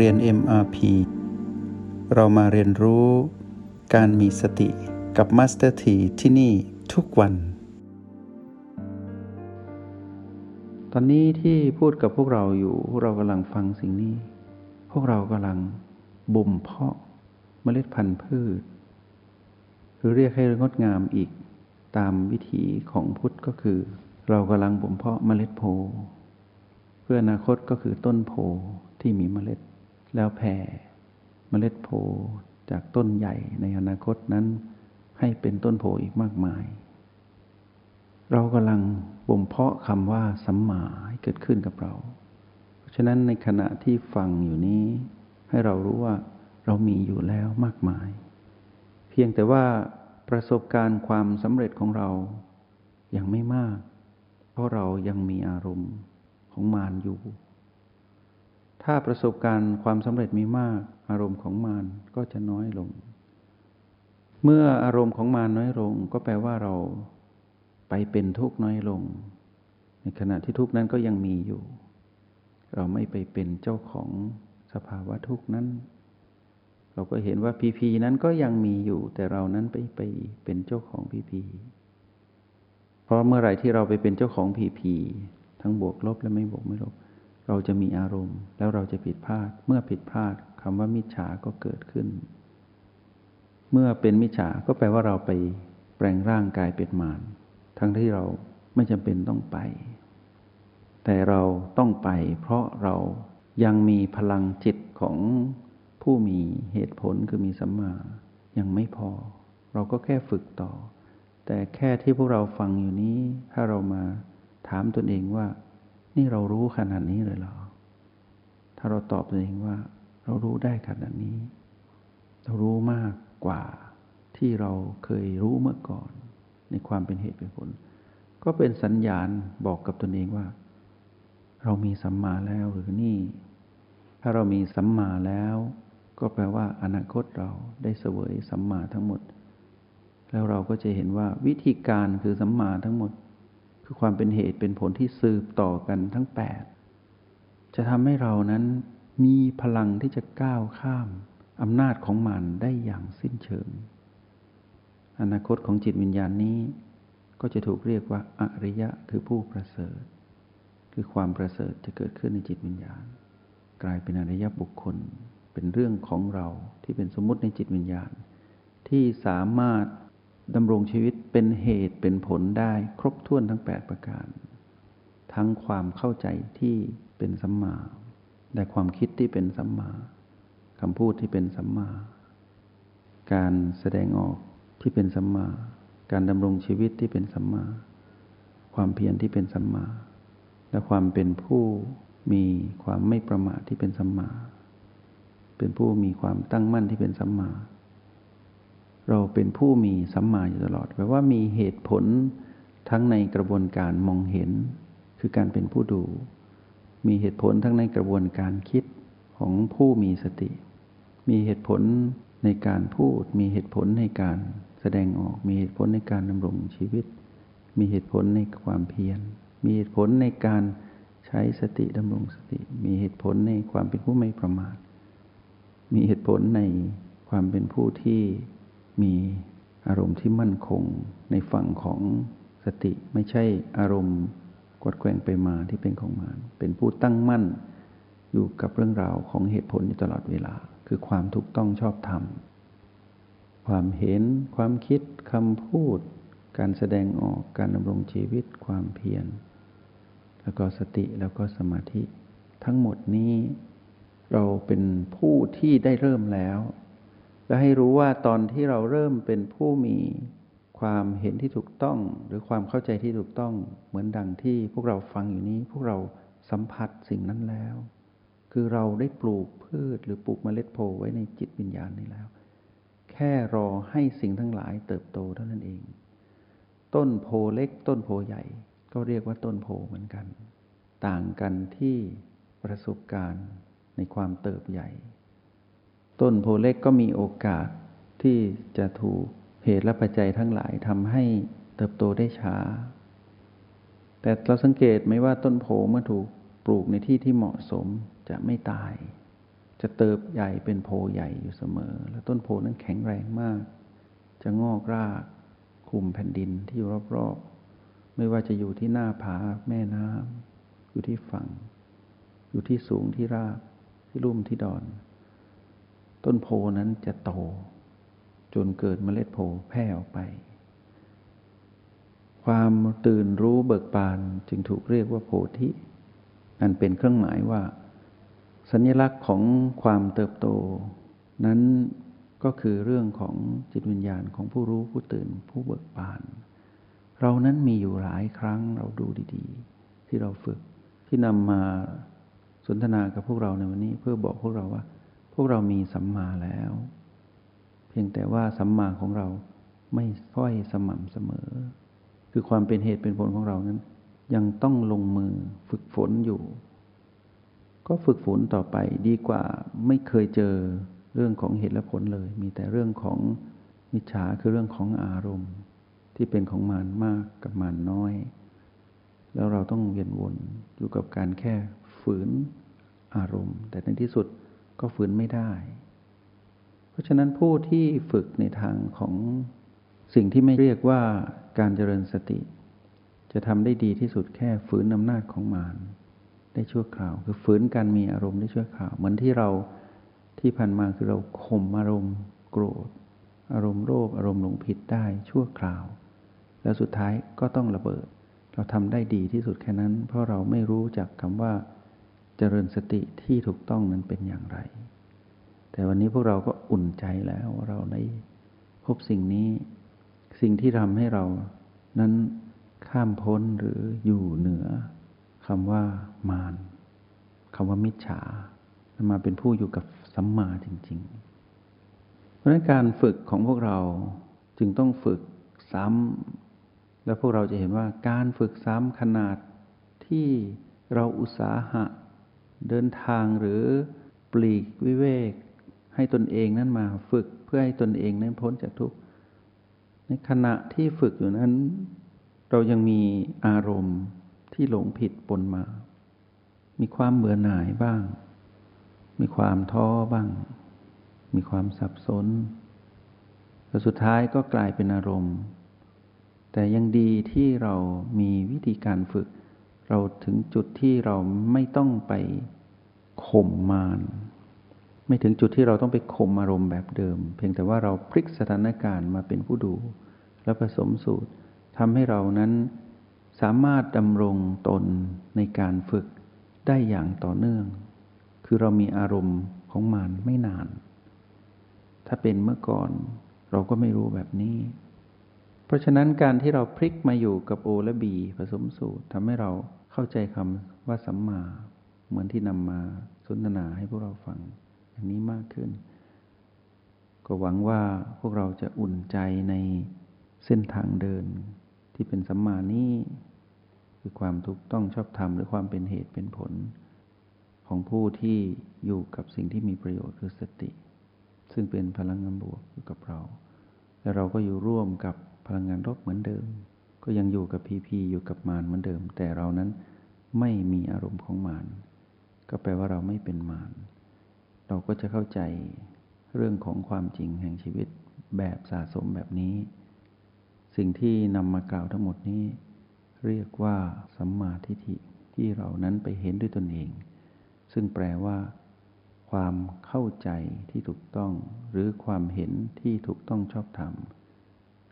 เรียน MRP เรามาเรียนรู้การมีสติกับ Master T ที่ที่นี่ทุกวัน ตอนนี้ที่พูดกับพวกเราอยู่พวกเรากำลังฟังสิ่งนี้ พวกเรากำลังบ่มเพาะเมล็ดพันธุ์พืช หรือเรียกให้งดงามอีกตามวิถีของพุทธก็คือ เรากำลังบ่มเพาะเมล็ดโพเพื่ออนาคตก็คือต้นโพที่มีเมล็ด แล้วแผ่เมล็ดโพจากต้นใหญ่ในอนาคตนั้น ให้เป็นต้นโพอีกมากมาย เรากำลังบ่มเพาะคำว่าสัมมาให้เกิดขึ้นกับเรา เพราะฉะนั้นในขณะที่ฟังอยู่นี้ ให้เรารู้ว่าเรามีอยู่แล้วมากมาย เพียงแต่ว่าประสบการณ์ความสำเร็จของเรายังไม่มาก เพราะเรายังมีอารมณ์ของมารอยู่ ถ้าประสบการณ์ความสำเร็จมีมากอารมณ์ของมารก็จะน้อยลง เมื่ออารมณ์ของมารน้อยลง ก็แปลว่าเราไปเป็นทุกข์น้อยลง ในขณะที่ทุกข์นั้นก็ยังมีอยู่ เราไม่ไปเป็นเจ้าของสภาวะทุกข์นั้น เราก็เห็นว่าพีพีนั้นก็ยังมีอยู่ แต่เรานั้นไปไปเป็นเจ้าของพีพีเพราะเมื่อไหร่ที่เราไปเป็นเจ้าของพีพีทั้งบวกลบและไม่บวกไม่ลบ เราจะมีอารมณ์ แล้วเราจะผิดพลาด เมื่อผิดพลาดคำว่ามิจฉาก็เกิดขึ้น เมื่อเป็นมิจฉาก็แปลว่าเราไปแปลงร่างกายเป็นมารทั้งที่เราไม่จำเป็นต้องไป แต่เราต้องไป เพราะเรายังมีพลังจิตของผู้มีเหตุผลคือมีสัมมายังไม่พอ เราก็แค่ฝึกต่อ แต่แค่ที่พวกเราฟังอยู่นี้ ถ้าเรามาถามตนเองว่า นี่เรารู้ขนาดนี้เลยเหรอ ถ้าเราตอบตัวเองว่า เรารู้ได้ขนาดนี้ เรารู้มากกว่าที่เราเคยรู้เมื่อก่อน ในความเป็นเหตุเป็นผล ก็เป็นสัญญาณบอกกับตนเองว่า เรามีสัมมาแล้วหรือนี่ ถ้าเรามีสัมมาแล้ว ก็แปลว่าอนาคตเราได้เสวยสัมมาทั้งหมด แล้วเราก็จะเห็นว่าวิธีการคือสัมมาทั้งหมด คือความเป็นเหตุเป็นผลที่สืบต่อกันทั้งแปดจะทำให้เรานั้นมีพลังที่จะก้าวข้ามอำนาจของมันได้อย่างสิ้นเชิง อนาคตของจิตวิญญาณนี้ ก็จะถูกเรียกว่าอริยะคือผู้ประเสริฐ คือความประเสริฐจะเกิดขึ้นในจิตวิญญาณ กลายเป็นอริยบุคคล เป็นเรื่องของเราที่เป็นสมมติในจิตวิญญาณ ที่สามารถ ดำรงชีวิตเป็นเหตุเป็นผลได้ครบถ้วนทั้งแปดประการ ทั้งความเข้าใจที่เป็นสัมมาและความคิดที่เป็นสัมมาคำพูดที่เป็นสัมมา การแสดงออกที่เป็นสัมมา การดำรงชีวิตที่เป็นสัมมา ความเพียรที่เป็นสัมมา และความเป็นผู้มีความไม่ประมาทที่เป็นสัมมา เป็นผู้มีความตั้งมั่นที่เป็นสัมมา เราเป็นผู้มีสัมมาอยู่ตลอดแปลว่ามีเหตุผลทั้งในกระบวนการมองเห็น คือการเป็นผู้ดู มีเหตุผลทั้งในกระบวนการคิดของผู้มีสติ มีเหตุผลในการพูด มีเหตุผลในการแสดงออก มีเหตุผลในการดำรงชีวิต มีเหตุผลในความเพียร มีเหตุผลในการใช้สติดำรงสติ มีเหตุผลในความเป็นผู้ไม่ประมาท มีเหตุผลในความเป็นผู้ที่ มีอารมณ์ที่มั่นคงในฝั่งของสติไม่ใช่อารมณ์กดแกงไปมาที่เป็นของมานเป็นผู้ตั้งมั่นอยู่กับเรื่องราวของเหตุผลอยู่ตลอดเวลา คือความถูกต้องชอบธรรม ความเห็น ความคิดคำพูด การแสดงออกการดำรงชีวิต ความเพียร แล้วก็สติแล้วก็สมาธิ ทั้งหมดนี้ เราเป็นผู้ที่ได้เริ่มแล้ว และให้รู้ว่าตอนที่เราเริ่มเป็นผู้มีความเห็นที่ถูกต้อง หรือความเข้าใจที่ถูกต้องเหมือนดังที่พวกเราฟังอยู่นี้ พวกเราสัมผัสสิ่งนั้นแล้ว คือเราได้ปลูกพืชหรือปลูกเมล็ดโพไว้ในจิตวิญญาณนี้แล้ว แค่รอให้สิ่งทั้งหลายเติบโตเท่านั้นเอง ต้นโพเล็กต้นโพใหญ่ ก็เรียกว่าต้นโพเหมือนกัน ต่างกันที่ประสบการณ์ในความเติบใหญ่ ต้นโพเล็กก็มีโอกาสที่จะถูกเหตุและปัจจัยทั้งหลายทำให้เติบโตได้ช้า แต่เราสังเกตไหมว่าต้นโพเมื่อถูกปลูกในที่ที่เหมาะสมจะไม่ตาย จะเติบใหญ่เป็นโพใหญ่อยู่เสมอ และต้นโพนั้นแข็งแรงมาก จะงอกรากคุมแผ่นดินที่อยู่รอบๆ ไม่ว่าจะอยู่ที่หน้าผาแม่น้ำอยู่ที่ฝั่ง อยู่ที่สูงที่ราบที่ลุ่มที่ดอน ต้นโพนั้นจะโต จนเกิดเมล็ดโพแพร่ออกไป ความตื่นรู้เบิกบานจึงถูกเรียกว่าโพธิอันเป็นเครื่องหมายว่า สัญลักษณ์ของความเติบโต นั้นก็คือเรื่องของจิตวิญญาณของผู้รู้ผู้ตื่นผู้เบิกบาน เรานั้นมีอยู่หลายครั้งเราดูดีๆ ที่เราฝึกที่นำมาสนทนากับพวกเราในวันนี้เพื่อบอกพวกเราว่า พวกเรามีสัมมาแล้ว เพียงแต่ว่าสัมมาของเราไม่ค่อยสม่ำเสมอ คือความเป็นเหตุเป็นผลของเรานั้น ยังต้องลงมือฝึกฝนอยู่ ก็ฝึกฝนต่อไปดีกว่าไม่เคยเจอเรื่องของเหตุและผลเลย มีแต่เรื่องของมิจฉาคือเรื่องของอารมณ์ ที่เป็นของมานมากกับมานน้อย แล้วเราต้องเวียนวนอยู่กับการแค่ฝืนอารมณ์ แต่ในที่สุด ก็ฝืนไม่ได้ เพราะฉะนั้นผู้ที่ฝึกในทางของสิ่งที่ไม่เรียกว่าการเจริญสติ จะทำได้ดีที่สุดแค่ฝืนอำนาจของมารได้ชั่วคราว คือฝืนการมีอารมณ์ได้ชั่วคราว เหมือนที่เราที่ผ่านมาคือเราข่มอารมณ์โกรธ อารมณ์โลภอารมณ์หลงผิดได้ชั่วคราว แล้วสุดท้ายก็ต้องระเบิด เราทำได้ดีที่สุดแค่นั้น เพราะเราไม่รู้จักคำว่า เจริญสติที่ถูกต้องนั้นเป็นอย่างไร แต่วันนี้พวกเราก็อุ่นใจแล้วว่าเราได้พบสิ่งนี้ สิ่งที่ทำให้เรานั้นข้ามพ้นหรืออยู่เหนือคำว่ามารคำว่ามิจฉามาเป็นผู้อยู่กับสัมมาจริง ๆ เพราะนั้นการฝึกของพวกเราจึงต้องฝึกซ้ำ แล้วพวกเราจะเห็นว่าการฝึกซ้ำขนาดที่เราอุตสาหะ เดินทางหรือปลีกวิเวก ให้ตนเองนั้นมาฝึกเพื่อให้ตนเองนั้นพ้นจากทุกข์ในขณะที่ฝึกอยู่นั้น เรายังมีอารมณ์ที่หลงผิดปนมา มีความเบื่อหน่ายบ้าง มีความท้อบ้าง มีความสับสนแต่สุดท้ายก็กลายเป็นอารมณ์ แต่ยังดีที่เรามีวิธีการฝึก เราถึงจุดที่เราไม่ต้องไปข่มมารไม่ถึงจุดที่เราต้องไปข่มอารมณ์แบบเดิม เพียงแต่ว่าเราพลิกสถานการณ์มาเป็นผู้ดู และผสมสูตรทำให้เรานั้นสามารถดำรงตนในการฝึกได้อย่างต่อเนื่อง คือเรามีอารมณ์ของมารไม่นาน ถ้าเป็นเมื่อก่อนเราก็ไม่รู้แบบนี้ เพราะฉะนั้นการที่เราพลิกมาอยู่กับโอและบีผสมสูตรทำให้เราเข้าใจคำว่าสัมมา เหมือนที่นำมาสนทนาให้พวกเราฟังอย่างนี้มากขึ้น ก็หวังว่าพวกเราจะอุ่นใจในเส้นทางเดิน ที่เป็นสัมมานี้คือความถูกต้องชอบธรรมหรือความเป็นเหตุเป็นผล ของผู้ที่อยู่กับสิ่งที่มีประโยชน์คือสติ ซึ่งเป็นพลังงานบวกอยู่กับเรา และเราก็อยู่ร่วมกับ พลังงานลบเหมือนเดิม ก็ยังอยู่กับพีพีอยู่กับมารเหมือนเดิม แต่เรานั้นไม่มีอารมณ์ของมารก็แปลว่าเราไม่เป็นมารเราก็จะเข้าใจเรื่องของความจริงแห่งชีวิตแบบสะสมแบบนี้ สิ่งที่นำมากล่าวทั้งหมดนี้ เรียกว่าสัมมาทิฏฐิที่เรานั้นไปเห็นด้วยตนเอง ซึ่งแปลว่า ความเข้าใจที่ถูกต้อง หรือความเห็นที่ถูกต้องชอบธรรม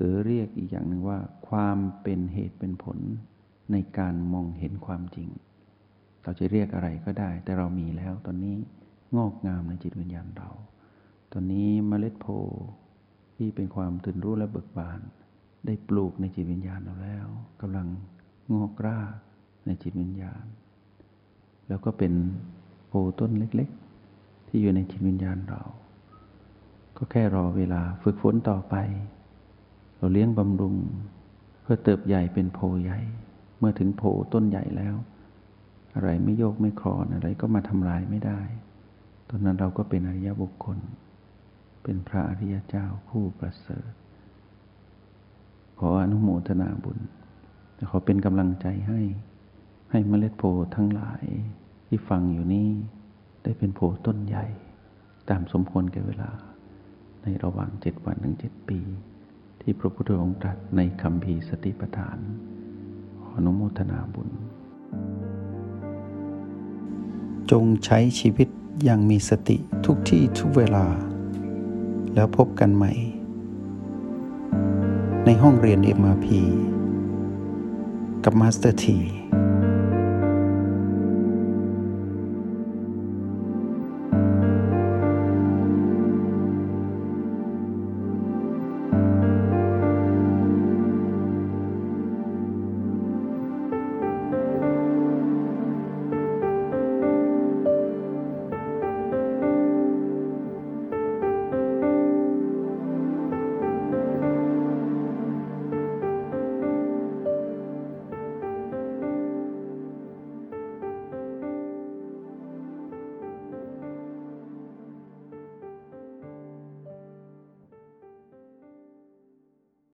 รือเรียกอีกอย่างหนึ่งว่า ความเป็นเหตุเป็นผลในการมองเห็นความจริง เราจะเรียกอะไรก็ได้ แต่เรามีแล้วตอนนี้งอกงามในจิตวิญญาณเรา ตอนนี้มเมล็ดโพที่เป็นความตื่นรู้และเบิกบาน ได้ปลูกในจิตวิญญาณเราแล้วกำลังงอกรากในจิตวิญญาณ แล้วก็เป็นโพต้นเล็กๆ ที่อยู่ในจิตวิญญาณเรา ก็แค่รอเวลาฝึกฝนต่อไป เราเลี้ยงบำรุง เพื่อเติบใหญ่เป็นโพใหญ่ เมื่อถึงโพต้นใหญ่แล้ว อะไรไม่โยกไม่คลอนอะไรก็มาทำลายไม่ได้ตอนนั้นเราก็เป็นอริยบุคคล เป็นพระอริยเจ้าผู้ประเสริฐ ขออนุโมทนาบุญขอเป็นกำลังใจให้ ให้เมล็ดโพทั้งหลายที่ฟังอยู่นี้ได้เป็นโพต้นใหญ่ ตามสมควรแก่เวลา ในระหว่างเจ็ดวันถึงเจ็ดปี ที่พระพุทธองค์ตรัสในคัมภีร์สติปัฏฐานขออนุโมทนาบุญ จงใช้ชีวิตอย่างมีสติทุกที่ทุกเวลา แล้วพบกันใหม่ ในห้องเรียน MRP กับมาสเตอร์ที